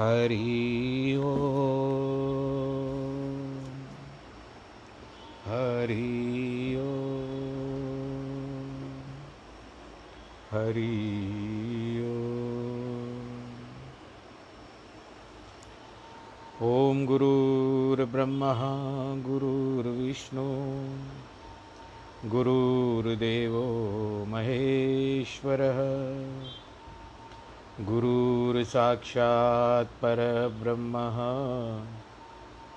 हरि ओ। हरि ओ। हरि ॐ गुरुर्ब्रह्मा गुरुर्विष्णु गुरुर्देवो महेश्वरः गुरुर्साक्षात् परब्रह्मः।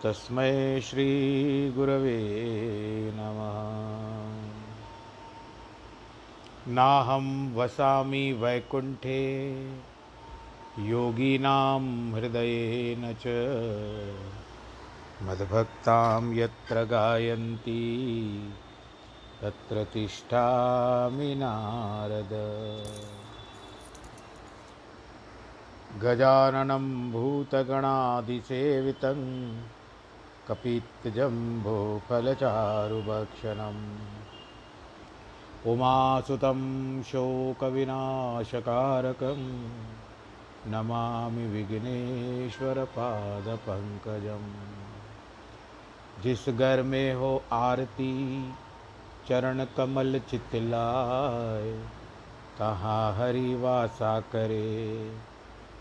तस्मै श्रीगुरवे नमः। नाहं वसामि वैकुण्ठे, योगीनां हृदयेन च। मद्भक्तां यत्र गायन्ति, तत्र तिष्ठामि नारद। गजाननं भूतगणादिसेवितं कपित्जम्बोफलचारुभक्षणम् उमासुतं शोकविनाशकारकं नमामि विघ्नेश्वरपादपङ्कजम्। जिस घर में हो आरती, चरण कमल चितलाय तहाँ हरि वासा करे।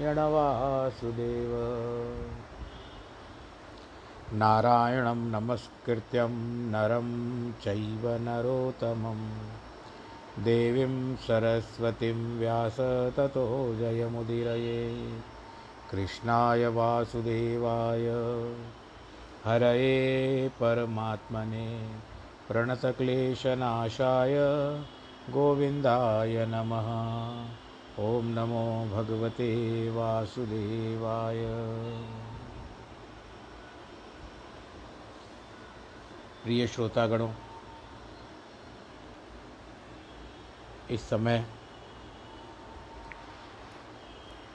यणवासुदेव नारायणं नमस्कृत्यं नरं चैव नरोत्तमं देवीं सरस्वतीं व्यास ततो जयमुदीरये। कृष्णाय वासुदेवाय। हरये परमात्मने प्रणतक्लेशनाशाय। गोविन्दाय नमः। ओम नमो भगवते वासुदेवाय। प्रिय श्रोतागणों, इस समय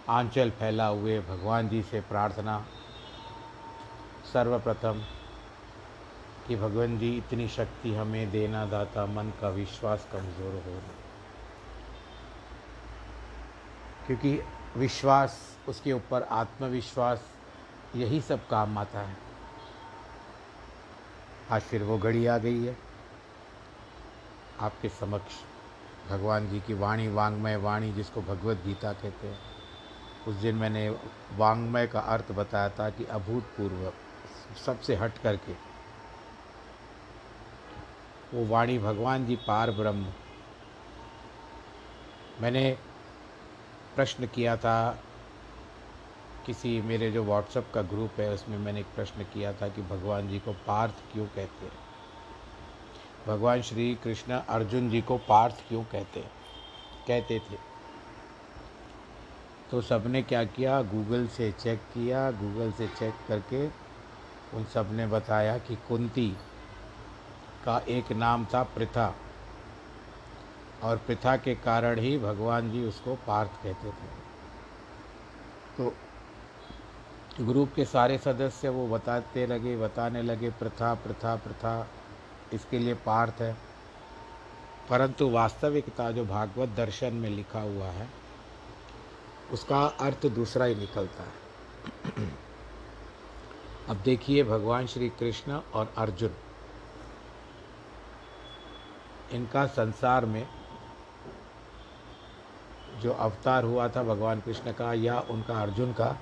आंचल फैला हुए भगवान जी से प्रार्थना सर्वप्रथम कि भगवान जी, इतनी शक्ति हमें देना दाता, मन का विश्वास कमज़ोर हो। क्योंकि विश्वास, उसके ऊपर आत्मविश्वास, यही सब काम आता है। आज फिर वो घड़ी आ गई है। आपके समक्ष भगवान जी की वाणी, वांग्मय वाणी जिसको भगवत गीता कहते हैं, उस दिन मैंने वांग्मय का अर्थ बताया था कि अभूतपूर्व, सबसे हट करके, वो वाणी भगवान जी पार ब्रह्म। मैंने प्रश्न किया था किसी मेरे जो व्हाट्सएप का ग्रुप है, उसमें मैंने एक प्रश्न किया था कि भगवान जी को पार्थ क्यों कहते हैं? भगवान श्री कृष्ण अर्जुन जी को पार्थ क्यों कहते हैं? कहते थे। तो सबने क्या किया? गूगल से चेक किया। गूगल से चेक करके उन सबने बताया कि कुंती का एक नाम था प्रथा और प्रथा के कारण ही भगवान जी उसको पार्थ कहते थे। तो ग्रुप के सारे सदस्य वो बताते लगे, बताने लगे, प्रथा प्रथा प्रथा, इसके लिए पार्थ है। परंतु वास्तविकता जो भागवत दर्शन में लिखा हुआ है, उसका अर्थ दूसरा ही निकलता है। अब देखिए भगवान श्री कृष्ण और अर्जुन, इनका संसार में जो अवतार हुआ था भगवान कृष्ण का या उनका अर्जुन का,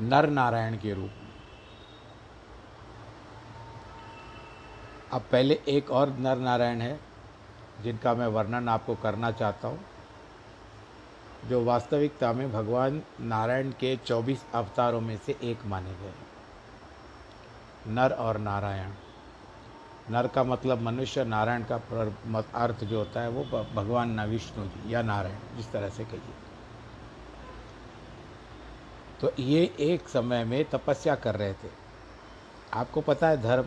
नर नारायण के रूप में। अब पहले एक और नर नारायण है, जिनका मैं वर्णन आपको करना चाहता हूँ, जो वास्तविकता में भगवान नारायण के 24 अवतारों में से एक माने गए नर और नारायण। नर का मतलब मनुष्य नारायण का अर्थ जो होता है वो भगवान न विष्णु जी या नारायण, जिस तरह से कहिए। तो ये एक समय में तपस्या कर रहे थे। आपको पता है धर्म?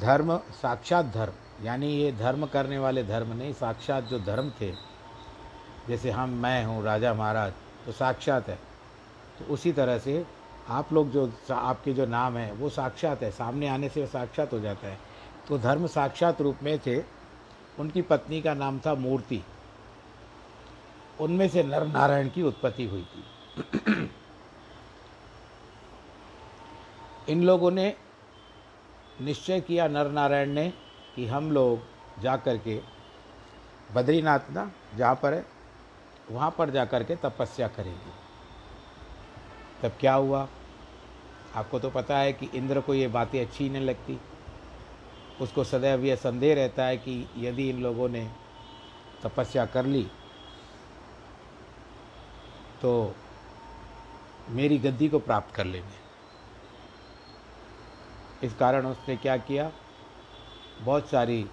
धर्म साक्षात धर्म, यानी ये धर्म करने वाले धर्म नहीं, साक्षात जो धर्म थे, जैसे हम, मैं हूँ, राजा महाराज तो साक्षात है। तो उसी तरह से आप लोग जो आपके जो नाम है, वो साक्षात है। सामने आने से साक्षात हो जाता है। तो धर्म साक्षात रूप में थे। उनकी पत्नी का नाम था मूर्ति। उनमें से नर नारायण की उत्पत्ति हुई थी। इन लोगों ने निश्चय किया नर नारायण ने, कि हम लोग जा कर के बद्रीनाथ ना, जहाँ पर है, वहाँ पर जा कर के तपस्या करेंगे। तब क्या हुआ? आपको तो पता है कि इंद्र को ये बातें अच्छी नहीं लगती। उसको सदैव यह संदेह रहता है कि यदि इन लोगों ने तपस्या कर ली तो मेरी गद्दी को प्राप्त कर लेंगे। इस कारण उसने क्या किया? बहुत सारी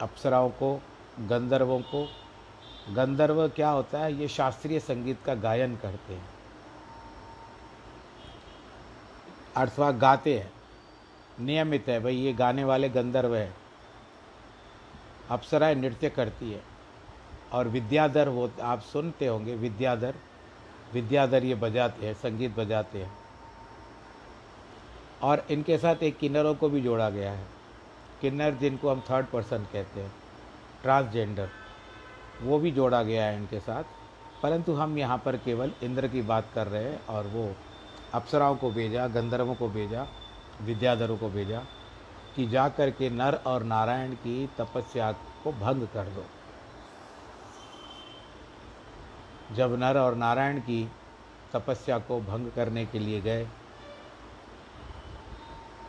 अप्सराओं को, गंधर्वों को, गंधर्व क्या होता है? ये शास्त्रीय संगीत का गायन करते हैं। अर्थवा गाते हैं। नियमित है, भाई, ये गाने वाले गंधर्व है। अप्सराएँ नृत्य करती है। और विद्याधर वो, आप सुनते होंगे, विद्याधर। विद्याधर ये बजाते हैं, संगीत बजाते हैं। और इनके साथ एक किन्नरों को भी जोड़ा गया है। किन्नर जिनको हम थर्ड पर्सन कहते हैं ट्रांसजेंडर वो भी जोड़ा गया है इनके साथ। परंतु हम यहाँ पर केवल इंद्र की बात कर रहे हैं और वो अप्सराओं को भेजा, गंधर्वों को भेजा, विद्याधरों को भेजा कि जा कर के नर और नारायण की तपस्या को भंग कर दो। जब नर और नारायण की तपस्या को भंग करने के लिए गए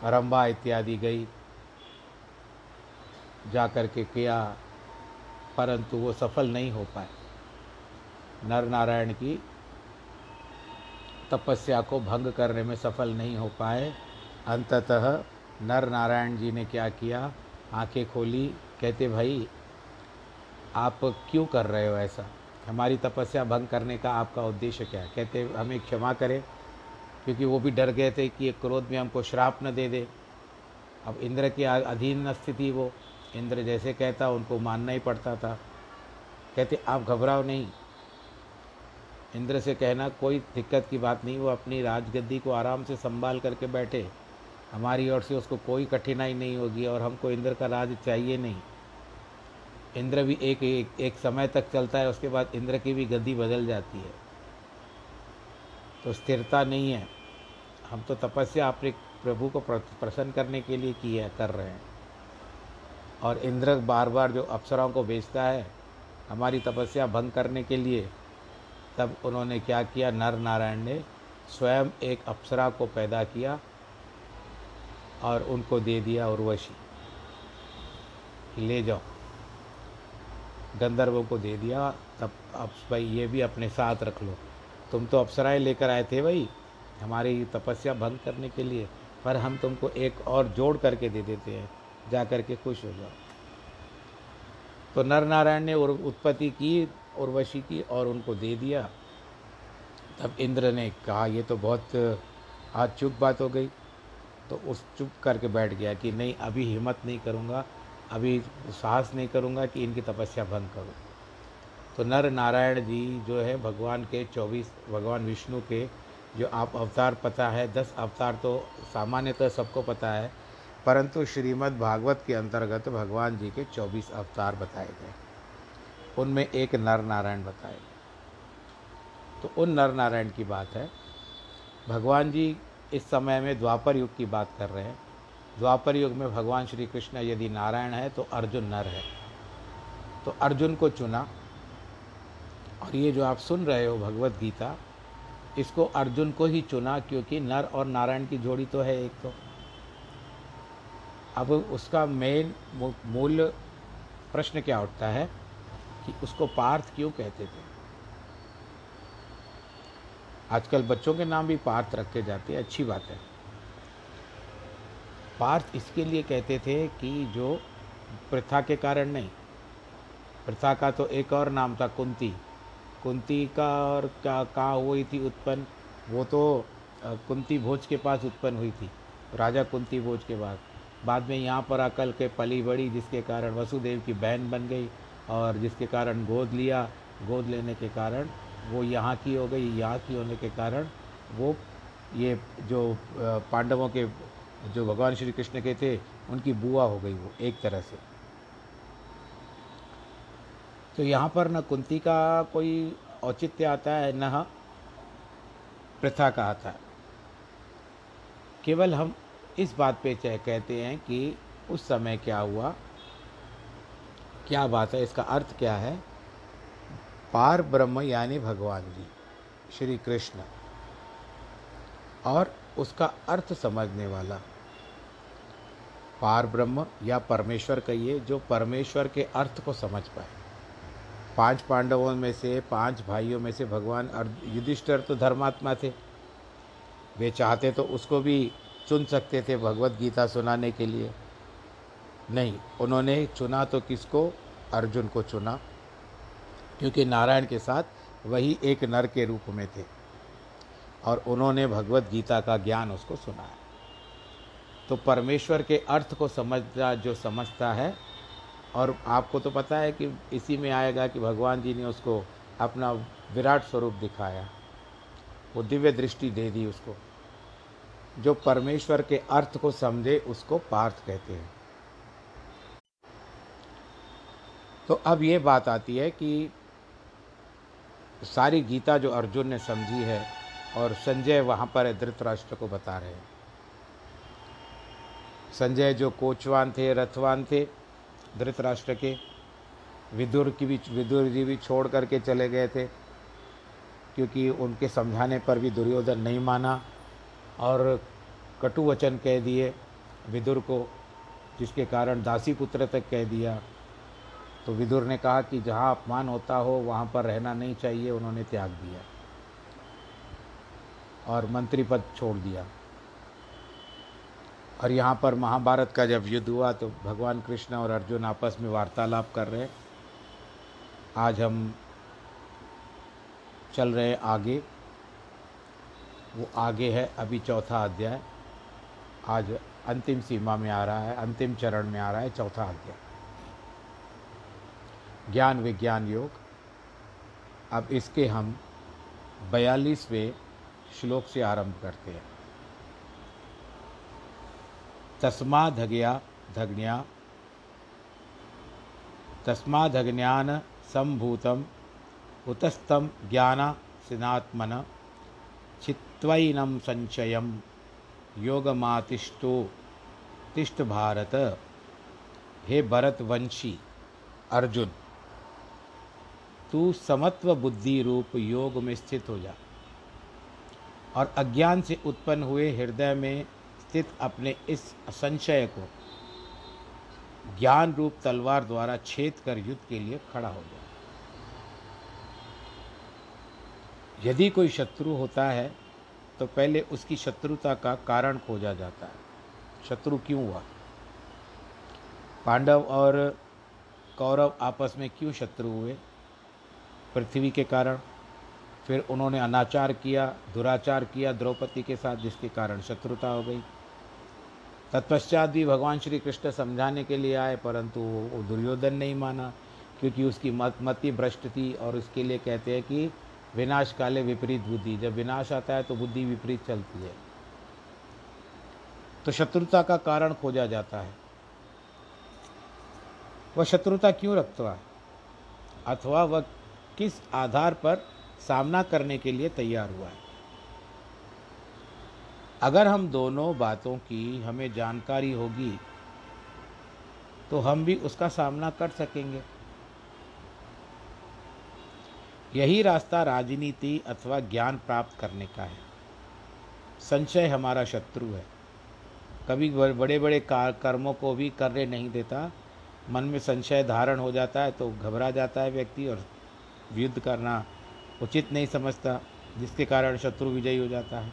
रंबा इत्यादि गई जा कर के किया, परंतु वो सफल नहीं हो पाए। नर नारायण की तपस्या को भंग करने में सफल नहीं हो पाए। अंततः नर नारायण जी ने क्या किया? आँखें खोली, कहते, भाई, आप क्यों कर रहे हो ऐसा? हमारी तपस्या भंग करने का आपका उद्देश्य क्या है? कहते, हमें क्षमा करें, क्योंकि वो भी डर गए थे कि ये क्रोध में हमको श्राप न दे दे। अब इंद्र की अधीन स्थिति वो। इंद्र जैसे कहता, उनको मानना ही पड़ता था। कहते, आप घबराओ नहीं इंद्र से कहना कोई दिक्कत की बात नहीं वो अपनी राजगद्दी को आराम से संभाल करके बैठे। हमारी ओर से उसको कोई कठिनाई नहीं होगी और हमको इंद्र का राज चाहिए नहीं। इंद्र भी एक एक, एक समय तक चलता है उसके बाद इंद्र की भी गद्दी बदल जाती है। तो स्थिरता नहीं है। हम तो तपस्या अपने प्रभु को प्रसन्न करने के लिए की है कर रहे हैं। और इंद्र बार बार जो अप्सराओं को भेजता है हमारी तपस्या भंग करने के लिए तब उन्होंने क्या किया? नर नारायण ने स्वयं एक अप्सरा को पैदा किया और उनको दे दिया उर्वशी ले जाओ। गंधर्वों को दे दिया, तब अब भाई ये भी अपने साथ रख लो। तुम तो अप्सराएँ लेकर आए थे भाई, हमारी तपस्या भंग करने के लिए, पर हम तुमको एक और जोड़ करके दे देते हैं जा कर के खुश हो जाओ। तो नर नारायण ने उत्पत्ति की उर्वशी की और उनको दे दिया। तब इंद्र ने कहा, ये तो बहुत, आज चुप बात हो गई। तो उस चुप करके बैठ गया कि, नहीं, अभी हिम्मत नहीं करूँगा, अभी साहस नहीं करूँगा कि इनकी तपस्या भंग करूँ। तो नर नारायण जी जो है, भगवान के चौबीस, भगवान विष्णु के जो आप अवतार पता है, दस अवतार तो सामान्यतः सबको पता है, परंतु श्रीमद् भागवत के अंतर्गत भगवान जी के चौबीस अवतार बताए गए। उनमें एक नर नारायण बताए तो उन नर नारायण की बात है। भगवान जी इस समय में द्वापर युग की बात कर रहे हैं। द्वापर युग में भगवान श्री कृष्ण यदि नारायण है तो अर्जुन नर है। तो अर्जुन को चुना। और ये जो आप सुन रहे हो भगवत गीता, इसको अर्जुन को ही चुना, क्योंकि नर और नारायण की जोड़ी तो है एक तो। अब उसका मेन मूल प्रश्न क्या उठता है? कि उसको पार्थ क्यों कहते थे? आजकल बच्चों के नाम भी पार्थ रखे जाते हैं, अच्छी बात है। पार्थ इसके लिए कहते थे कि जो प्रथा के कारण नहीं, प्रथा का तो एक और नाम था कुंती। कुंती का और क्या कहाँ हुई थी उत्पन्न, वो तो कुंती भोज के पास उत्पन्न हुई थी, राजा कुंती भोज के बाद। बाद में यहाँ पर आकर के पली बड़ी, जिसके कारण वसुदेव की बहन बन गई। और जिसके कारण गोद लिया, गोद लेने के कारण वो यहाँ की हो गई, यहाँ की होने के कारण वो ये जो पांडवों के, जो भगवान श्री कृष्ण के थे, उनकी बुआ हो गई वो एक तरह से। तो यहाँ पर न कुंती का कोई औचित्य आता है, न प्रथा का आता है। केवल हम इस बात पे कहते हैं कि उस समय क्या हुआ क्या बात है? इसका अर्थ क्या है? पार ब्रह्म यानी भगवान जी, श्री कृष्ण। और उसका अर्थ समझने वाला, पार ब्रह्म या परमेश्वर कहिए, जो परमेश्वर के अर्थ को समझ पाए। पाँच पांडवों में से, पाँच भाइयों में से भगवान युधिष्ठर तो धर्मात्मा थे। वे चाहते तो उसको भी चुन सकते थे भगवत गीता सुनाने के लिए। नहीं, उन्होंने चुना तो किसको? अर्जुन को चुना, क्योंकि नारायण के साथ वही एक नर के रूप में थे, और उन्होंने भगवत गीता का ज्ञान उसको सुनाया। तो परमेश्वर के अर्थ को समझता, जो समझता है, और आपको तो पता है कि इसी में आएगा कि भगवान जी ने उसको अपना विराट स्वरूप दिखाया, वो दिव्य दृष्टि दे दी उसको। जो परमेश्वर के अर्थ को समझे, उसको पार्थ कहते हैं। तो अब ये बात आती है कि सारी गीता जो अर्जुन ने समझी है और संजय वहाँ पर धृतराष्ट्र को बता रहे हैं। संजय जो कोचवान थे, रथवान थे धृतराष्ट्र के, विदुर की भी, विदुर जी भी छोड़ करके चले गए थे, क्योंकि उनके समझाने पर भी दुर्योधन नहीं माना और कटु वचन कह दिए विदुर को, जिसके कारण दासी पुत्र तक कह दिया। तो विदुर ने कहा कि जहाँ अपमान होता हो, वहाँ पर रहना नहीं चाहिए, उन्होंने त्याग दिया और मंत्री पद छोड़ दिया। और यहाँ पर महाभारत का जब युद्ध हुआ तो भगवान कृष्ण और अर्जुन आपस में वार्तालाप कर रहे आज हम चल रहे आगे। वो आगे है, अभी चौथा अध्याय। आज अंतिम सीमा में आ रहा है, अंतिम चरण में आ रहा है चौथा अध्याय। ज्ञान विज्ञान योग। अब इसके हम बयालीसवें श्लोक से आरंभ करते हैं। तस्मा धगया धग्न्या। धग्न्यान संभूतम। उतस्तम ज्ञान सिनात्मन। चित्वैनम संचय योगमातिष्ठो। तिष्ठ भारत। हे भरत वंशी अर्जुन। तू समत्व बुद्धि रूप योग में स्थित हो जा। और अज्ञान से उत्पन्न हुए हृदय में स्थित अपने इस संशय को ज्ञान रूप तलवार द्वारा छेद कर युद्ध के लिए खड़ा हो जा। यदि कोई शत्रु होता है तो पहले उसकी शत्रुता का कारण खोजा जाता है। शत्रु क्यों हुआ? पांडव और कौरव आपस में क्यों शत्रु हुए? पृथ्वी के कारण, फिर उन्होंने अनाचार किया, दुराचार किया द्रौपदी के साथ, जिसके कारण शत्रुता हो गई। तत्पश्चात भी भगवान श्री कृष्ण समझाने के लिए आए, परंतु वो दुर्योधन नहीं माना, क्योंकि उसकी मत, मति भ्रष्ट थी और उसके लिए कहते हैं कि विनाश काले विपरीत बुद्धि, जब विनाश आता है तो बुद्धि विपरीत चलती है। तो शत्रुता का कारण खोजा जाता है। वह शत्रुता क्यों रखता है? अथवा वह किस आधार पर सामना करने के लिए तैयार हुआ है? अगर हम दोनों बातों की हमें जानकारी होगी तो हम भी उसका सामना कर सकेंगे। यही रास्ता राजनीति अथवा ज्ञान प्राप्त करने का है। संशय हमारा शत्रु है। कभी बड़े बड़े कर्मों को भी करने नहीं देता। मन में संशय धारण हो जाता है तो घबरा जाता है व्यक्ति और युद्ध करना उचित नहीं समझता, जिसके कारण शत्रु विजयी हो जाता है।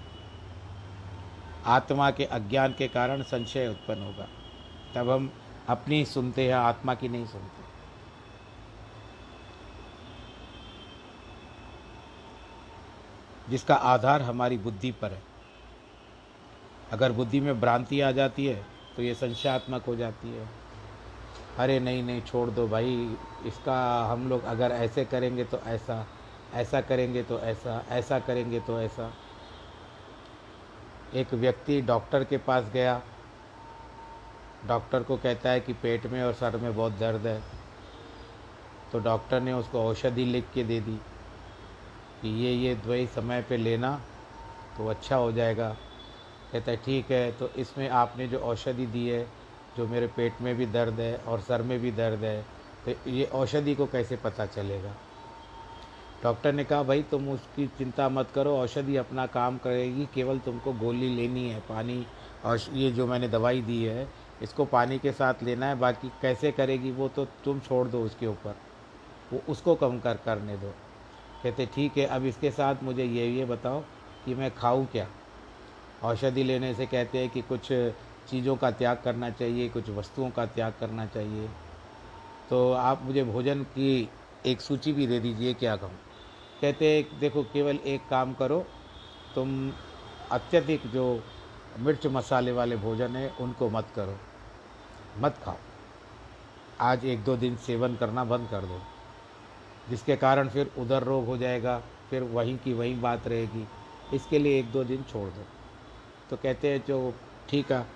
आत्मा के अज्ञान के कारण संशय उत्पन्न होगा। तब हम अपनी सुनते हैं, आत्मा की नहीं सुनते। जिसका आधार हमारी बुद्धि पर है। अगर बुद्धि में भ्रांति आ जाती है तो ये संशयात्मक हो जाती है। अरे नहीं नहीं, छोड़ दो भाई, इसका हम लोग अगर ऐसे करेंगे तो ऐसा ऐसा करेंगे तो ऐसा ऐसा करेंगे तो ऐसा। एक व्यक्ति डॉक्टर के पास गया। डॉक्टर को कहता है कि पेट में और सर में बहुत दर्द है। तो डॉक्टर ने उसको औषधि लिख के दे दी कि ये ये दवाई समय पे लेना तो अच्छा हो जाएगा। कहता है, ठीक है। तो इसमें आपने जो औषधि दी है जो मेरे पेट में भी दर्द है और सर में भी दर्द है तो ये औषधि को कैसे पता चलेगा? डॉक्टर ने कहा, भाई, तुम उसकी चिंता मत करो, औषधि अपना काम करेगी, केवल तुमको गोली लेनी है, पानी और ये जो मैंने दवाई दी है, इसको पानी के साथ लेना है, बाकी कैसे करेगी वो तो तुम छोड़ दो उसके ऊपर, वो उसको कम कर, करने दो। कहते, ठीक है, अब इसके साथ मुझे ये ये बताओ कि मैं खाऊँ क्या? औषधि लेने से कहते हैं कि कुछ चीज़ों का त्याग करना चाहिए, कुछ वस्तुओं का त्याग करना चाहिए। तो आप मुझे भोजन की एक सूची भी दे दीजिए, क्या कहूँ? कहते हैं, देखो, केवल एक काम करो, तुम अत्यधिक जो मिर्च मसाले वाले भोजन है, उनको मत करो। मत खाओ। आज एक दो दिन सेवन करना बंद कर दो, जिसके कारण फिर उधर रोग हो जाएगा, फिर वहीं की वहीं बात रहेगी। इसके लिए एक दो दिन छोड़ दो। तो कहते हैं, जो ठीक है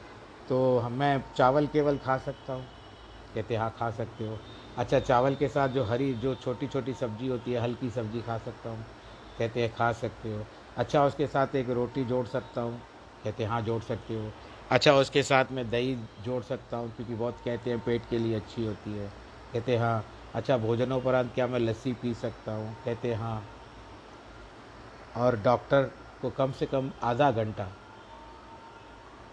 तो मैं चावल केवल खा सकता हूँ। कहते हाँ खा सकते हो। अच्छा चावल के साथ जो हरी, जो छोटी छोटी सब्ज़ी होती है, हल्की सब्ज़ी खा सकता हूँ। कहते हैं खा सकते हो। अच्छा उसके साथ एक रोटी जोड़ सकता हूँ? कहते हाँ जोड़ सकते हो। अच्छा उसके साथ मैं दही जोड़ सकता हूँ, क्योंकि बहुत कहते हैं पेट के लिए अच्छी होती है। कहते हाँ। अच्छा भोजनोपरांत क्या मैं लस्सी पी सकता हूँ? कहते हाँ। और डॉक्टर को कम से कम आधा घंटा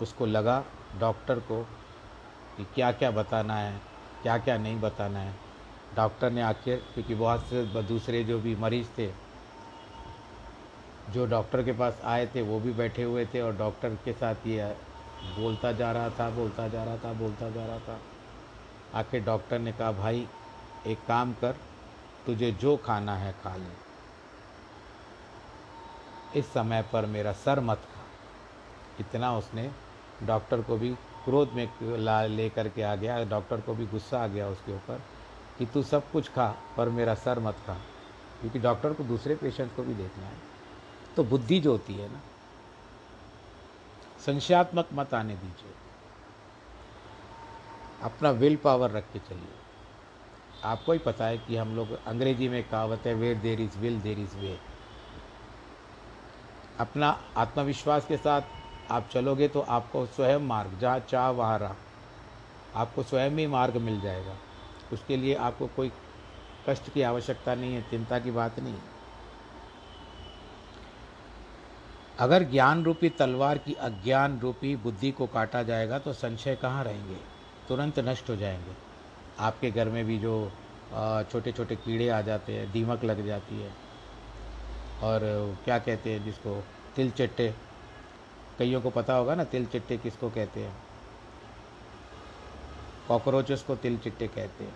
उसको लगा डॉक्टर को कि क्या क्या बताना है क्या क्या नहीं बताना है। डॉक्टर ने आखिर क्योंकि बहुत से दूसरे जो भी मरीज़ थे, जो डॉक्टर के पास आए थे, वो भी बैठे हुए थे और डॉक्टर के साथ ये बोलता जा रहा था, बोलता जा रहा था, बोलता जा रहा था। आखिर डॉक्टर ने कहा, भाई, एक काम कर, तुझे जो खाना है खा ले। इस समय पर मेरा सर मत खा। इतना उसने डॉक्टर को भी क्रोध में ला ले करके आ गया, डॉक्टर को भी गुस्सा आ गया उसके ऊपर कि तू सब कुछ खा पर मेरा सर मत खा, क्योंकि डॉक्टर को दूसरे पेशेंट को भी देखना है। तो बुद्धि जो होती है ना, संशयात्मक मत आने दीजिए। अपना विल पावर रख के चलिए। आपको ही पता है कि हम लोग अंग्रेज़ी में कहावत है where there is will there is way अपना आत्मविश्वास के साथ आप चलोगे तो आपको स्वयं मार्ग जहाँ चाह वहाँ रहा आपको स्वयं ही मार्ग मिल जाएगा। उसके लिए आपको कोई कष्ट की आवश्यकता नहीं है, चिंता की बात नहीं है। अगर ज्ञान रूपी तलवार की अज्ञान रूपी बुद्धि को काटा जाएगा तो संशय कहाँ रहेंगे? तुरंत नष्ट हो जाएँगे। आपके घर में भी जो छोटे छोटे कीड़े आ जाते हैं, दीमक लग जाती है, और क्या कहते हैं जिसको तिल चट्टे कईयों को पता होगा ना, तिल चिट्टे किसको कहते हैं? कॉकरोचेस को तिल चिट्टे कहते हैं।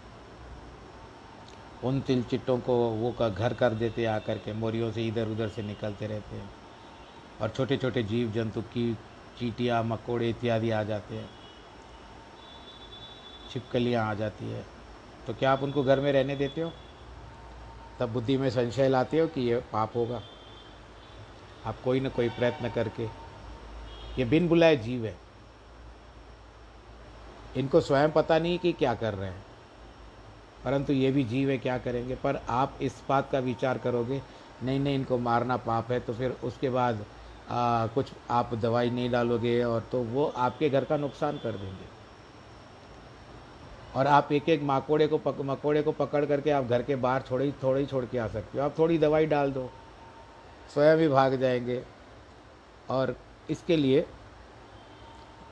उन तिल चिट्टों को वो का घर कर देते आकर के, मोरियों से इधर उधर से निकलते रहते हैं। और छोटे छोटे जीव जंतु की चीटियाँ, मकोड़े इत्यादि आ जाते हैं। छिपकलियाँ आ जाती है। तो क्या आप उनको घर में रहने देते हो? तब बुद्धि में संशय लाते हो कि ये पाप होगा? आप कोई ना कोई प्रयत्न करके ये बिन बुलाए जीव है। इनको स्वयं पता नहीं कि क्या कर रहे हैं। परंतु ये भी जीव है क्या करेंगे? पर आप इस बात का विचार करोगे नहीं नहीं इनको मारना पाप है तो फिर उसके बाद आ, कुछ आप दवाई नहीं डालोगे और तो वो आपके घर का नुकसान कर देंगे। और आप एक एक मकोड़े को पक मकोड़े को पकड़ करके आप घर के बाहर थोड़ी ही थोड़ी छोड़ के आ सकते हो। आप थोड़ी दवाई डाल दो स्वयं ही भाग जाएँगे। और इसके लिए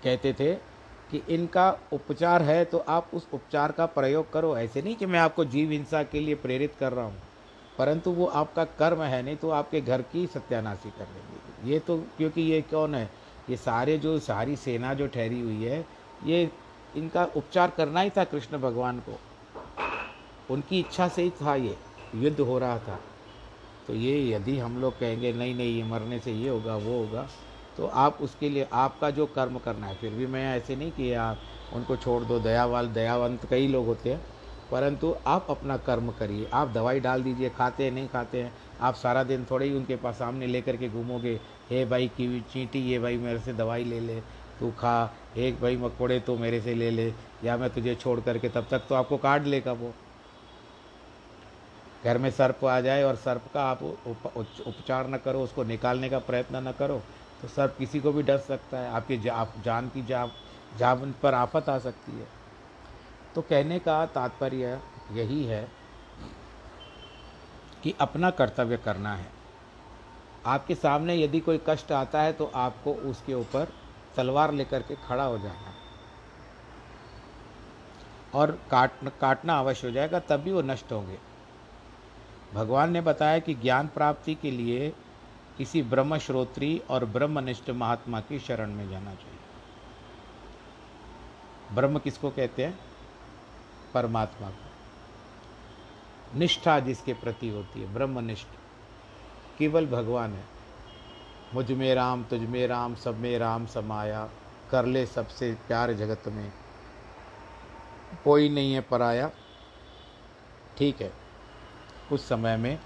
कहते थे कि इनका उपचार है तो आप उस उपचार का प्रयोग करो। ऐसे नहीं कि मैं आपको जीव हिंसा के लिए प्रेरित कर रहा हूँ, परंतु वो आपका कर्म है, नहीं तो आपके घर की सत्यानाशी कर लेंगे। ये तो क्योंकि ये कौन है? ये सारे जो, सारी सेना जो ठहरी हुई है, ये इनका उपचार करना ही था कृष्ण भगवान को। उनकी इच्छा से ही था ये, युद्ध हो रहा था। तो ये यदि हम लोग कहेंगे, नहीं नहीं, ये मरने से ये होगा, वो होगा तो आप उसके लिए, आपका जो कर्म करना है, फिर भी मैं ऐसे नहीं कि आप उनको छोड़ दो दयावाल दयावंत कई लोग होते हैं, परंतु आप अपना कर्म करिए। आप दवाई डाल दीजिए, खाते हैं, नहीं खाते हैं, आप सारा दिन थोड़े ही उनके पास सामने लेकर के घूमोगे, हे भाई की चींटी, ये भाई मेरे से दवाई ले ले, तू खा, एक भाई मकोड़े तो मेरे से ले ले, या मैं तुझे छोड़ करके तब तक तो आपको काट लेगा वो। घर में सर्प आ जाए और सर्प का आप उपचार न करो, उसको निकालने का प्रयत्न न करो। तो सर्प किसी को भी डर सकता है। आपके जा, आप जान की जा जान पर आफत आ सकती है। तो कहने का तात्पर्य यही है कि अपना कर्तव्य करना है। आपके सामने यदि कोई कष्ट आता है तो आपको उसके ऊपर तलवार लेकर के खड़ा हो जाना। और काट काटना अवश्य हो जाएगा तभी वो नष्ट होंगे। भगवान ने बताया कि ज्ञान प्राप्ति के लिए किसी ब्रह्म श्रोत्री और ब्रह्मनिष्ठ महात्मा की शरण में जाना चाहिए। ब्रह्म किसको कहते हैं? परमात्मा को। निष्ठा जिसके प्रति होती है, ब्रह्मनिष्ठ। केवल भगवान है। मुझमें राम, तुझ में राम, सब में राम समाया कर ले सबसे प्यार जगत में। कोई नहीं है पराया। ठीक है। उस समय में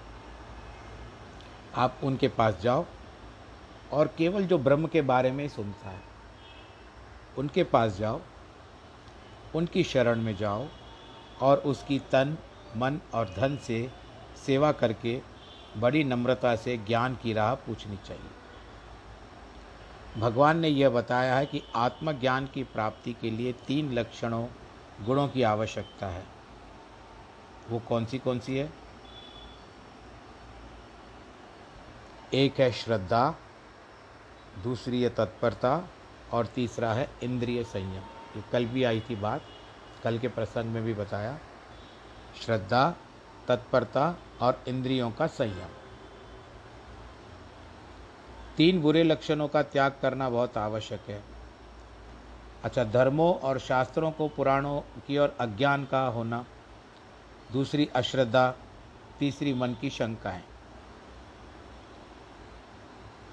आप उनके पास जाओ और केवल जो ब्रह्म के बारे में सुनता है, उनके पास जाओ, उनकी शरण में जाओ और उसकी तन, मन और धन से सेवा करके बड़ी नम्रता से ज्ञान की राह पूछनी चाहिए। भगवान ने यह बताया है कि आत्मज्ञान की प्राप्ति के लिए तीन लक्षणों, गुणों की आवश्यकता है। वो कौन सी कौन सी है? एक है श्रद्धा, दूसरी है तत्परता, और तीसरा है इंद्रिय संयम। ये कल भी आई थी बात, कल के प्रसंग में भी बताया। श्रद्धा, तत्परता और इंद्रियों का संयम। तीन बुरे लक्षणों का त्याग करना बहुत आवश्यक है। अच्छा धर्मों और शास्त्रों को पुराणों की और अज्ञान का होना, दूसरी अश्रद्धा, तीसरी मन की शंकाएँ।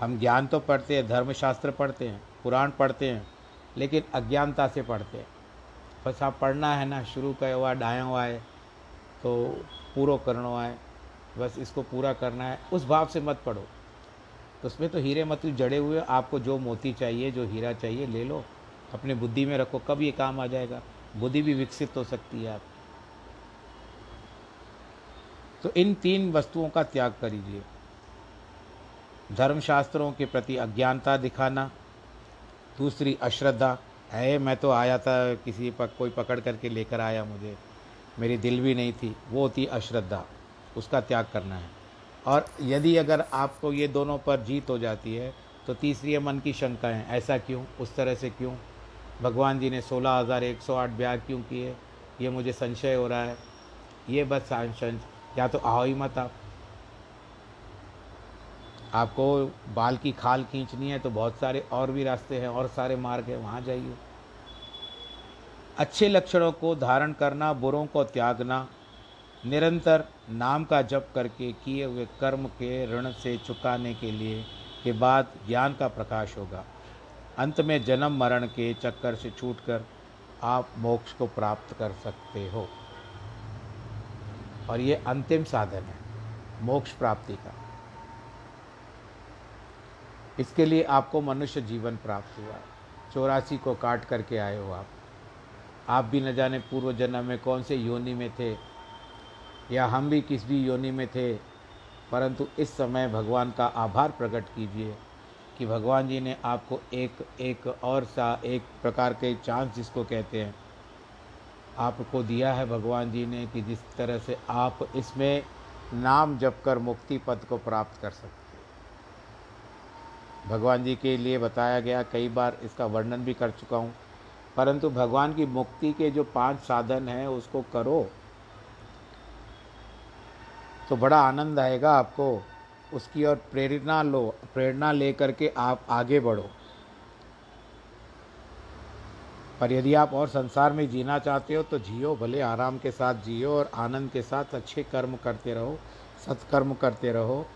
हम ज्ञान तो पढ़ते हैं, धर्मशास्त्र पढ़ते हैं, पुराण पढ़ते हैं, लेकिन अज्ञानता से पढ़ते हैं। बस आप पढ़ना है ना, शुरू कयो हुआ डाया हुआ है तो पूरा करना है बस इसको पूरा करना है, उस भाव से मत पढ़ो। तो उसमें तो हीरे मतलब जड़े हुए आपको जो मोती चाहिए, जो हीरा चाहिए, ले लो, अपने बुद्धि में रखो, कब ये काम आ जाएगा? बुद्धि भी विकसित हो सकती है आप तो इन तीन वस्तुओं का त्याग करीजिए धर्मशास्त्रों के प्रति अज्ञानता दिखाना दूसरी अश्रद्धा है मैं तो आया था किसी पक, कोई पकड़ करके लेकर आया मुझे मेरी दिल भी नहीं थी। वो थी अश्रद्धा उसका त्याग करना है। और यदि अगर आपको ये दोनों पर जीत हो जाती है तो तीसरी है मन की शंकाएँ ऐसा क्यों उस तरह से क्यों? भगवान जी ने सोलह हज़ार एक सौ आठ ब्याह क्यों किए? ये मुझे संशय हो रहा है। ये बस संशय या तो आओ ही मत आप। आपको बाल की खाल खींचनी है तो बहुत सारे और भी रास्ते हैं, और सारे मार्ग हैं, वहाँ जाइए। अच्छे लक्षणों को धारण करना, बुरों को त्यागना, निरंतर नाम का जप करके किए हुए कर्म के ऋण से चुकाने के लिए के बाद ज्ञान का प्रकाश होगा। अंत में जन्म मरण के चक्कर से छूटकर आप मोक्ष को प्राप्त कर सकते हो। और ये अंतिम साधन है, मोक्ष प्राप्ति का। इसके लिए आपको मनुष्य जीवन प्राप्त हुआ। चौरासी को काट करके आए हो आप। आप भी न जाने पूर्व जन्म में कौन से योनि में थे, या हम भी किस भी योनि में थे, परंतु इस समय भगवान का आभार प्रकट कीजिए कि भगवान जी ने आपको एक एक और सा, एक प्रकार के चांस जिसको कहते हैं, आपको दिया है भगवान जी ने कि जिस तरह से आप इसमें नाम जप कर मुक्ति पद को प्राप्त कर सकते भगवान जी के लिए बताया गया, कई बार इसका वर्णन भी कर चुका हूँ। परंतु भगवान की मुक्ति के जो पाँच साधन हैं, उसको करो तो बड़ा आनंद आएगा आपको। उसकी और प्रेरणा लो, प्रेरणा ले करके आप आगे बढ़ो। पर यदि आप और संसार में जीना चाहते हो तो जियो, भले आराम के साथ जियो और आनंद के साथ अच्छे कर्म करते रहो, सत्कर्म करते रहो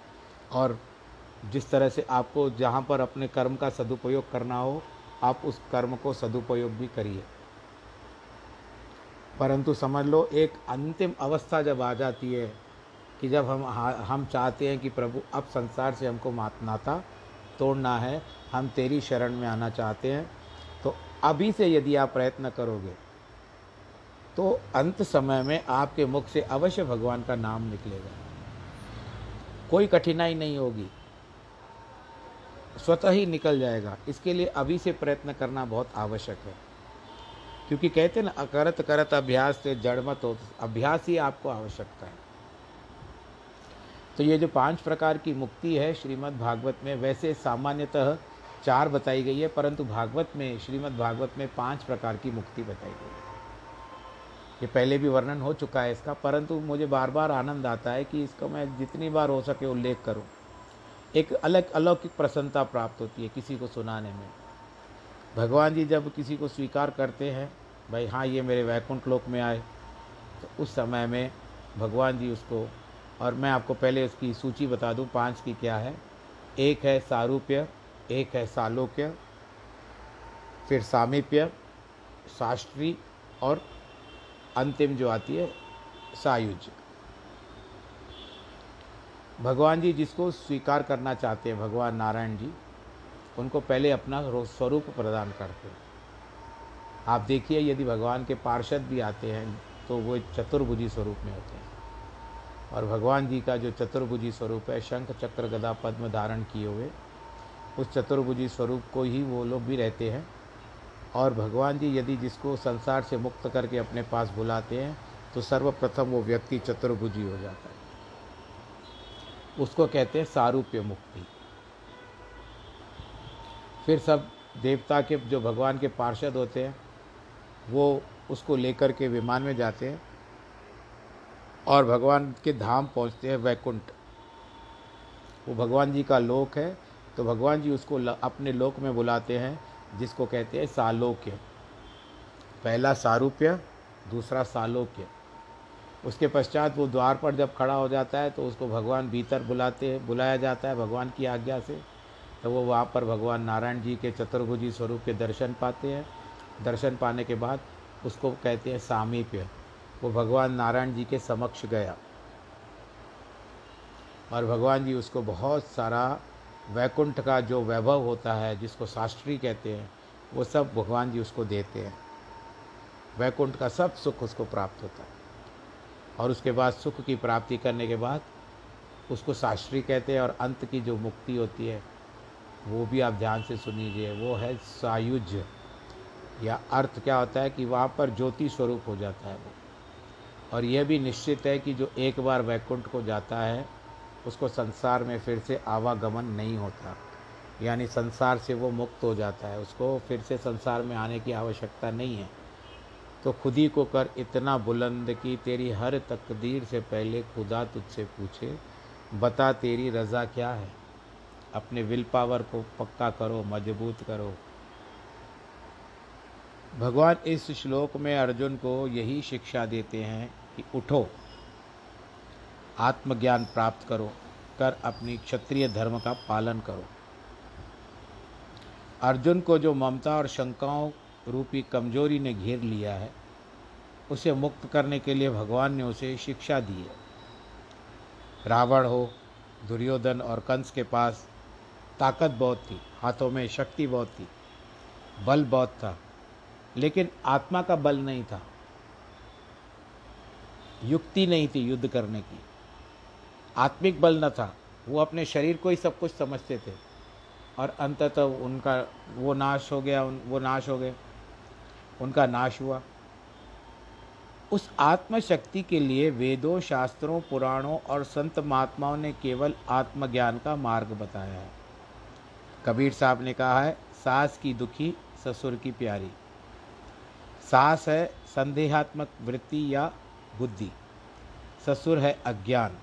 और जिस तरह से आपको जहाँ पर अपने कर्म का सदुपयोग करना हो, आप उस कर्म को सदुपयोग भी करिए। परंतु समझ लो, एक अंतिम अवस्था जब आ जाती है कि जब हम हम चाहते हैं कि प्रभु अब संसार से हमको नाता तोड़ना है, हम तेरी शरण में आना चाहते हैं तो अभी से यदि आप प्रयत्न करोगे तो अंत समय में आपके मुख से अवश्य भगवान का नाम निकलेगा। कोई कठिनाई नहीं होगी। स्वतः ही निकल जाएगा। इसके लिए अभी से प्रयत्न करना बहुत आवश्यक है। क्योंकि कहते हैं ना अकरत करत अभ्यास से जड़ मत हो, अभ्यास ही आपको आवश्यकता है। तो ये जो पाँच प्रकार की मुक्ति है श्रीमद् भागवत में, वैसे सामान्यतः चार बताई गई है, परंतु भागवत में, श्रीमद् भागवत में पाँच प्रकार की मुक्ति बताई गई है। ये पहले भी वर्णन हो चुका है इसका, परंतु मुझे बार बार आनंद आता है कि इसको मैं जितनी बार हो सके उल्लेख करूँ। एक अलग अलौकिक प्रसन्नता प्राप्त होती है किसी को सुनाने में। भगवान जी जब किसी को स्वीकार करते हैं, भाई हाँ ये मेरे वैकुंठ लोक में आए तो उस समय में भगवान जी उसको, और मैं आपको पहले उसकी सूची बता दूँ, पाँच की क्या है। एक है सारूप्य, एक है सालोक्य, फिर सामीप्य, शास्त्री, और अंतिम जो आती है सायुज भगवान जी जिसको स्वीकार करना चाहते हैं, भगवान नारायण जी, उनको पहले अपना स्वरूप प्रदान करते हैं। आप देखिए, यदि भगवान के पार्षद भी आते हैं तो वो चतुर्भुजी स्वरूप में होते हैं। और भगवान जी का जो चतुर्भुजी स्वरूप है, शंख, चक्र, गदा, पद्म धारण किए हुए, उस चतुर्भुजी स्वरूप को ही वो लोग भी रहते हैं। और भगवान जी यदि जिसको संसार से मुक्त करके अपने पास बुलाते हैं तो सर्वप्रथम वो व्यक्ति चतुर्भुजी हो जाता है। उसको कहते हैं सारूप्य मुक्ति। फिर सब देवता के जो भगवान के पार्षद होते हैं, वो उसको लेकर के विमान में जाते हैं और भगवान के धाम पहुँचते हैं वैकुंठ। वो भगवान जी का लोक है तो भगवान जी उसको अपने लोक में बुलाते हैं, जिसको कहते हैं सालोक्य। पहला सारूप्य, दूसरा सालोक्य। उसके पश्चात वो द्वार पर जब खड़ा हो जाता है तो उसको भगवान भीतर बुलाते हैं, बुलाया जाता है भगवान की आज्ञा से। तो वो वहाँ पर भगवान नारायण जी के चतुर्भुजी स्वरूप के दर्शन पाते हैं। दर्शन पाने के बाद उसको कहते हैं सामीप्य। वो भगवान नारायण जी के समक्ष गया। और भगवान जी उसको बहुत सारा वैकुंठ का जो वैभव होता है, जिसको शास्त्री कहते हैं, वो सब भगवान जी उसको देते हैं। वैकुंठ का सब सुख उसको प्राप्त होता है। और उसके बाद सुख की प्राप्ति करने के बाद उसको शास्त्री कहते हैं और अंत की जो मुक्ति होती है, वो भी आप ध्यान से सुनीजिए वो है सायुज या अर्थ क्या होता है कि वहाँ पर ज्योति स्वरूप हो जाता है वो। और यह भी निश्चित है कि जो एक बार वैकुंठ को जाता है, उसको संसार में फिर से आवागमन नहीं होता। यानी संसार से वो मुक्त हो जाता है, उसको फिर से संसार में आने की आवश्यकता नहीं है। तो खुद को कर इतना बुलंद कि तेरी हर तकदीर से पहले खुदा तुझसे पूछे, बता तेरी रज़ा क्या है? अपने विल पावर को पक्का करो, मज़बूत करो। भगवान इस श्लोक में अर्जुन को यही शिक्षा देते हैं कि उठो, आत्मज्ञान प्राप्त करो, कर अपनी क्षत्रिय धर्म का पालन करो। अर्जुन को जो ममता और शंकाओं रूपी कमज़ोरी ने घेर लिया है। उसे मुक्त करने के लिए भगवान ने उसे शिक्षा दी है। रावण हो, दुर्योधन और कंस के पास ताकत बहुत थी, हाथों में शक्ति बहुत थी, बल बहुत था, लेकिन आत्मा का बल नहीं था। युक्ति नहीं थी युद्ध करने की। आत्मिक बल न था, वो अपने शरीर को ही सब कुछ समझते थे। और अंततः उनका वो नाश हो गया वो नाश हो गए। उनका नाश हुआ। उस आत्मशक्ति के लिए वेदों, शास्त्रों, पुराणों और संत महात्माओं ने केवल आत्मज्ञान का मार्ग बताया है। कबीर साहब ने कहा है, सास की दुखी, ससुर की प्यारी। सास है संदेहात्मक वृत्ति या बुद्धि। ससुर है अज्ञान,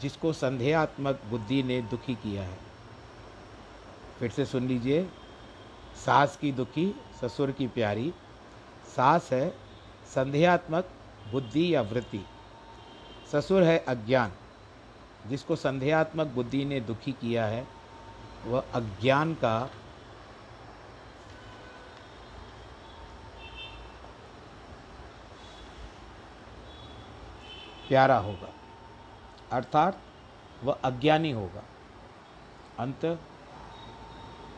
जिसको संदेहात्मक बुद्धि ने दुखी किया है। फिर से सुन लीजिए, सास की दुखी ससुर की प्यारी, सास है संध्यात्मक, बुद्धि या वृत्ति। ससुर है अज्ञान। जिसको संध्यात्मक बुद्धि ने दुखी किया है, वह अज्ञान का प्यारा होगा। अर्थात वह अज्ञानी होगा। अंत।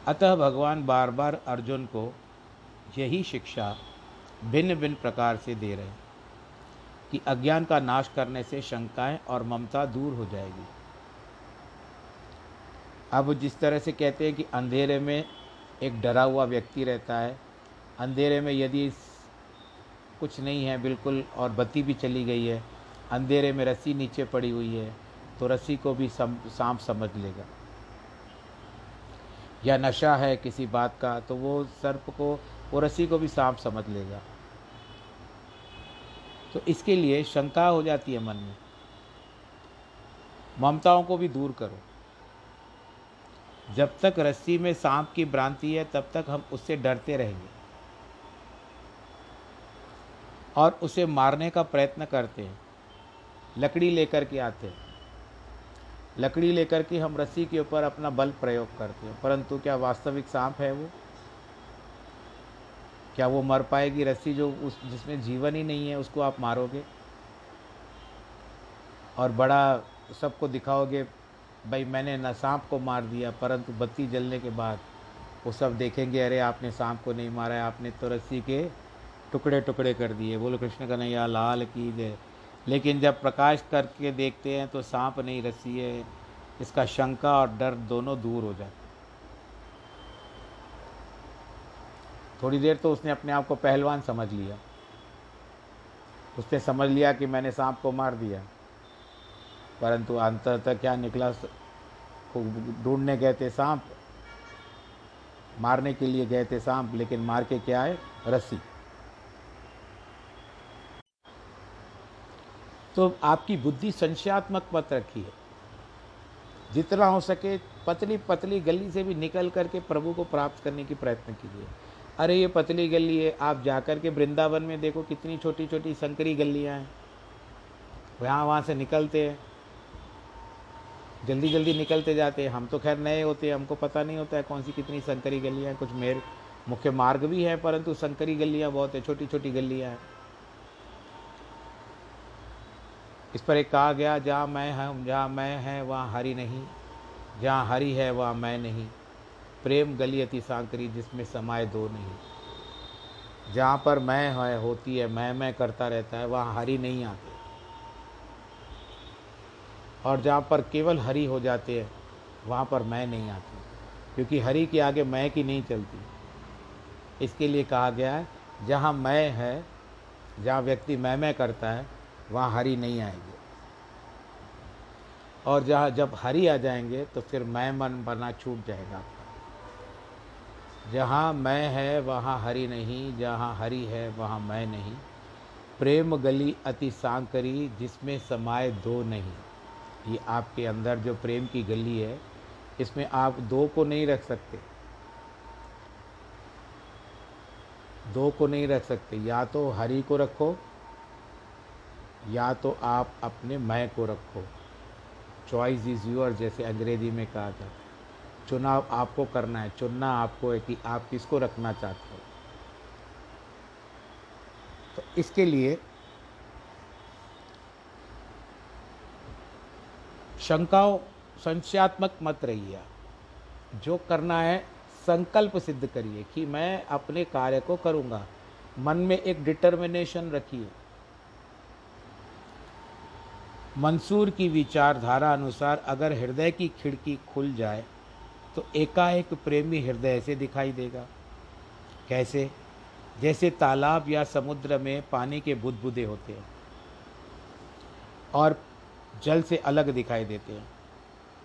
अतः भगवान बार बार अर्जुन को यही शिक्षा भिन्न भिन्न प्रकार से दे रहे हैं कि अज्ञान का नाश करने से शंकाएँ और ममता दूर हो जाएगी। अब जिस तरह से कहते हैं कि अंधेरे में एक डरा हुआ व्यक्ति रहता है, अंधेरे में यदि कुछ नहीं है बिल्कुल और बत्ती भी चली गई है, अंधेरे में रस्सी नीचे पड़ी हुई है तो रस्सी को भी सांप समझ लेगा। या नशा है किसी बात का तो वो सर्प को वो रस्सी को भी सांप समझ लेगा। तो इसके लिए शंका हो जाती है मन में। ममताओं को भी दूर करो। जब तक रस्सी में सांप की भ्रांति है, तब तक हम उससे डरते रहेंगे। और उसे मारने का प्रयत्न करते हैं। लकड़ी लेकर के आते हैं। लकड़ी लेकर के हम रस्सी के ऊपर अपना बल प्रयोग करते हैं। परंतु क्या वास्तविक सांप है वो? क्या वो मर पाएगी रस्सी जो उस, जिसमें जीवन ही नहीं है, उसको आप मारोगे? और बड़ा सबको दिखाओगे, भाई, मैंने न सांप को मार दिया, परंतु बत्ती जलने के बाद वो सब देखेंगे, अरे, आपने सांप को नहीं मारा है, आपने तो रस्सी के टुकड़े टुकड़े कर दिए। बोलो, कृष्ण का कन्हैया लाल की जय। लेकिन जब प्रकाश करके देखते हैं तो सांप नहीं, रस्सी है। इसका शंका और डर दोनों दूर हो जाते थोड़ी देर तो उसने अपने आप को पहलवान समझ लिया। उसने समझ लिया कि मैंने सांप को मार दिया। परंतु अंततः क्या निकला? ढूँढने गए थे सांप। मारने के लिए गए थे सांप, लेकिन मार के क्या है? रस्सी। तो आपकी बुद्धि संशयात्मक मत है। जितना हो सके पतली पतली गली से भी निकल करके प्रभु को प्राप्त करने की प्रयत्न कीजिए। अरे ये पतली गली है, आप जाकर के वृंदावन में देखो कितनी छोटी छोटी संकरी गलियाँ हैं। यहाँ वहाँ से निकलते हैं। जल्दी जल्दी निकलते जाते हैं। हम तो खैर नए होते हैं, हमको पता नहीं होता है कौन सी कितनी संकरी गलियाँ हैं। कुछ मेरे, मुख्य मार्ग भी हैं, परंतु संकरी गलियाँ बहुत है छोटी छोटी गलियाँ हैं। इस पर एक कहा गया, जहाँ मैं हूँ, जहाँ मैं है, वहाँ हरि नहीं। जहाँ हरि है, वहाँ मैं नहीं। प्रेम गली अति सांकरी जिसमें समाये दो नहीं। जहाँ पर मैं है, होती है, मैं मैं करता रहता है, वहाँ हरि नहीं आते। और जहाँ पर केवल हरि हो जाते हैं, वहाँ पर मैं नहीं आती। क्योंकि हरि के आगे मैं की नहीं चलती। इसके लिए कहा गया है, जहाँ मैं है, जहाँ व्यक्ति मैं मैं करता है, वहाँ हरी नहीं आएगी। और जहाँ जब हरी आ जाएँगे तो फिर मैं मन बना छूट जाएगा आपका। जहाँ मैं है, वहाँ हरी नहीं, जहाँ हरी है, वहाँ मैं नहीं। प्रेम गली अति सांकरी, जिसमें समाये दो नहीं। ये आपके अंदर जो प्रेम की गली है, इसमें आप दो को नहीं रख सकते। दो को नहीं रख सकते। या तो हरी को रखो, या तो आप अपने मैं को रखो। चॉइस इज़ यूर जैसे अंग्रेज़ी में कहा था चुनाव आपको करना है, चुनना आपको है कि आप किसको रखना चाहते हो। तो इसके लिए शंकाओं, संशयात्मक मत रहिए जो करना है, संकल्प सिद्ध करिए कि मैं अपने कार्य को करूँगा। मन में एक डिटर्मिनेशन रखिए। मंसूर की विचारधारा अनुसार अगर हृदय की खिड़की खुल जाए तो एकाएक प्रेमी हृदय से दिखाई देगा। कैसे? जैसे तालाब या समुद्र में पानी के बुदबुदे होते हैं और जल से अलग दिखाई देते हैं।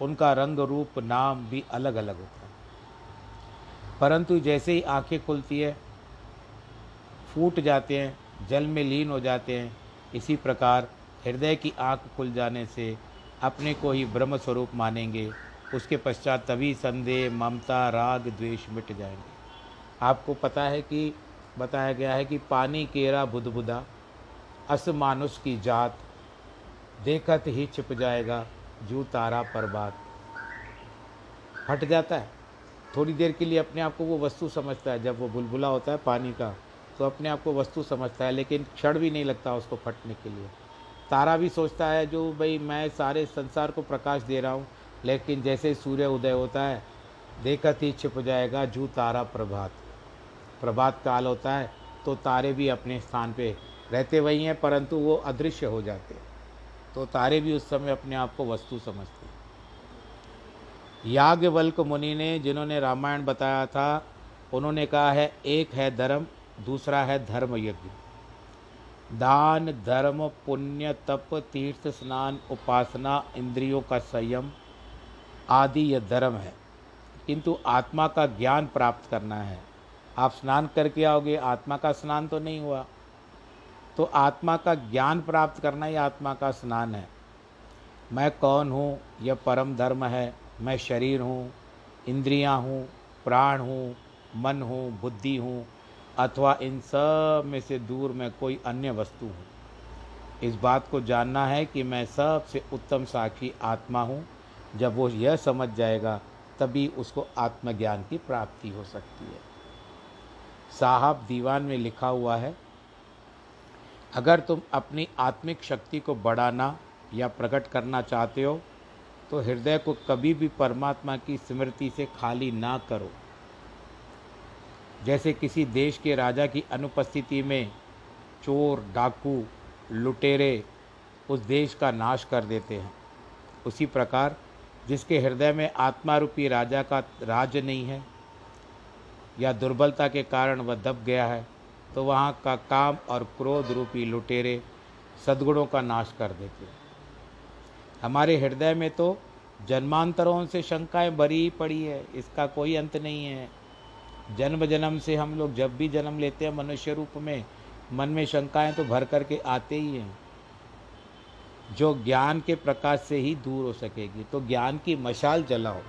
उनका रंग रूप, नाम भी अलग अलग होता है। परंतु जैसे ही आँखें खुलती है, फूट जाते हैं, जल में लीन हो जाते हैं, इसी प्रकार हृदय की आँख खुल जाने से अपने को ही ब्रह्म स्वरूप मानेंगे उसके पश्चात तभी संदेह, ममता, राग, द्वेष मिट जाएँगे। आपको पता है कि, बताया गया है कि पानी केरा बुदबुदा अस मानुष की जात, देखत ही छिप जाएगा, जू तारा पर बात। हट जाता है। थोड़ी देर के लिए अपने आप को वो वस्तु समझता है। जब वो बुलबुला होता है पानी का तो अपने आप को वस्तु समझता है, लेकिन क्षण भी नहीं लगता उसको फटने के लिए। तारा भी सोचता है जो, भाई, मैं सारे संसार को प्रकाश दे रहा हूँ लेकिन जैसे सूर्य उदय होता है, देखत ही छिप जाएगा जू तारा प्रभात। प्रभात काल होता है तो तारे भी अपने स्थान पे रहते वही हैं, परंतु वो अदृश्य हो जाते हैं। तो तारे भी उस समय अपने आप को वस्तु समझते हैं। याज्ञवल्क मुनि ने, जिन्होंने रामायण बताया था, उन्होंने कहा है, एक है धर्म, दूसरा है धर्म यज्ञ दान, धर्म, पुण्य, तप, तीर्थ, स्नान, उपासना, इंद्रियों का संयम आदि यह धर्म है। किंतु आत्मा का ज्ञान प्राप्त करना है। आप स्नान करके आओगे, आत्मा का स्नान तो नहीं हुआ। तो आत्मा का ज्ञान प्राप्त करना ही आत्मा का स्नान है। मैं कौन हूँ? यह परम धर्म है। मैं शरीर हूँ, इंद्रियाँ हूँ, प्राण हूँ, मन हूँ, बुद्धि हूँ, अथवा इन सब में से दूर मैं कोई अन्य वस्तु हूँ। इस बात को जानना है कि मैं सबसे उत्तम साक्षी आत्मा हूँ। जब वो यह समझ जाएगा, तभी उसको आत्मज्ञान की प्राप्ति हो सकती है। साहब दीवान में लिखा हुआ है, अगर तुम अपनी आत्मिक शक्ति को बढ़ाना या प्रकट करना चाहते हो तो हृदय को कभी भी परमात्मा की स्मृति से खाली ना करो। जैसे किसी देश के राजा की अनुपस्थिति में चोर, डाकू, लुटेरे उस देश का नाश कर देते हैं, उसी प्रकार जिसके हृदय में आत्मा रूपी राजा का राज नहीं है या दुर्बलता के कारण वह दब गया है तो वहाँ का काम और क्रोध रूपी लुटेरे सद्गुणों का नाश कर देते हैं। हमारे हृदय में तो जन्मांतरों से शंकाएँ भरी पड़ी है, इसका कोई अंत नहीं है। जन्म जन्म से हम लोग जब भी जन्म लेते हैं, मनुष्य रूप में, मन में शंकाएँ तो भर करके आते ही हैं। जो ज्ञान के प्रकाश से ही दूर हो सकेगी। तो ज्ञान की मशाल जलाओ।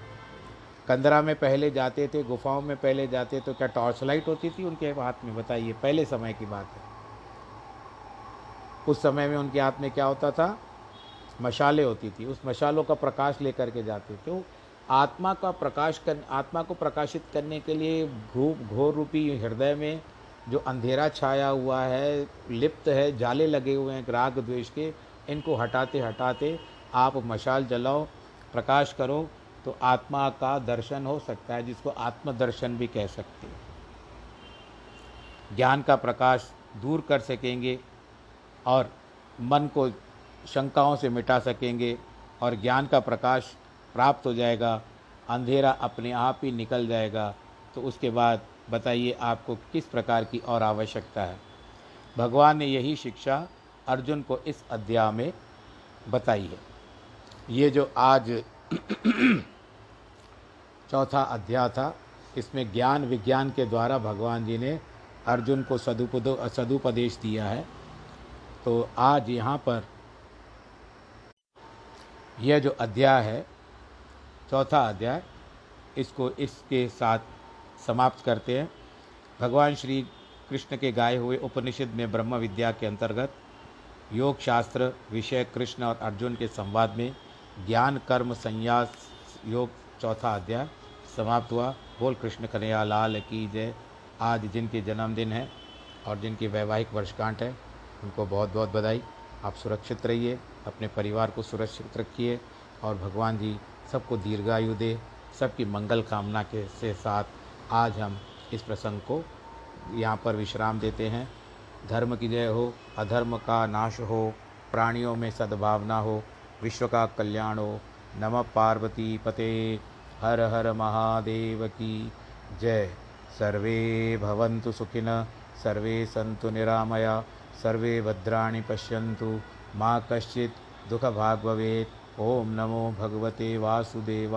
कंदरा में पहले जाते थे, गुफाओं में पहले जाते तो क्या टॉर्च लाइट होती थी उनके हाथ में? बताइए, पहले समय की बात है। उस समय में उनके हाथ में क्या होता था? मशालें होती थी। उस मशालों का प्रकाश लेकर के जाते थे। तो आत्मा का प्रकाश कर, आत्मा को प्रकाशित करने के लिए घूप घोर रूपी हृदय में जो अंधेरा छाया हुआ है, लिप्त है, जाले लगे हुए हैं, राग द्वेष के इनको हटाते हटाते आप मशाल जलाओ, प्रकाश करो तो आत्मा का दर्शन हो सकता है, जिसको आत्मदर्शन भी कह सकते हैं। ज्ञान का प्रकाश दूर कर सकेंगे और मन को शंकाओं से मिटा सकेंगे और ज्ञान का प्रकाश प्राप्त हो जाएगा, अंधेरा अपने आप ही निकल जाएगा। तो उसके बाद बताइए आपको किस प्रकार की और आवश्यकता है। भगवान ने यही शिक्षा अर्जुन को इस अध्याय में बताई है। ये जो आज चौथा अध्याय था, इसमें ज्ञान विज्ञान के द्वारा भगवान जी ने अर्जुन को सदुपदो, सदुपदेश दिया है। तो आज यहाँ पर यह जो अध्याय है, चौथा अध्याय, इसको इसके साथ समाप्त करते हैं। भगवान श्री कृष्ण के गाए हुए उपनिषद में ब्रह्म विद्या के अंतर्गत योग शास्त्र विषय कृष्ण और अर्जुन के संवाद में ज्ञान, कर्म, संन्यास, योग चौथा अध्याय समाप्त हुआ। बोल कृष्ण कन्हैया, लाल की जय। आज जिनके जन्मदिन है और जिनकी वैवाहिक वर्षगांठ है, उनको बहुत बहुत बधाई। आप सुरक्षित रहिए, अपने परिवार को सुरक्षित रखिए और भगवान जी सबको दीर्घायु दे, सबकी मंगल कामना के से साथ आज हम इस प्रसंग को यहाँ पर विश्राम देते हैं। धर्म की जय हो, अधर्म का नाश हो, प्राणियों में सद्भावना हो, विश्व का कल्याण हो। नम पार्वती पते। हर हर महादेव की जय। सर्वे भवन्तु सुखिन, सर्वे सन्तु निरामया, सर्वे भद्राणि पश्यन्तु। मा कश्चित् दुःखभाग् भवेत्। ॐ नमो भगवते वासुदेवा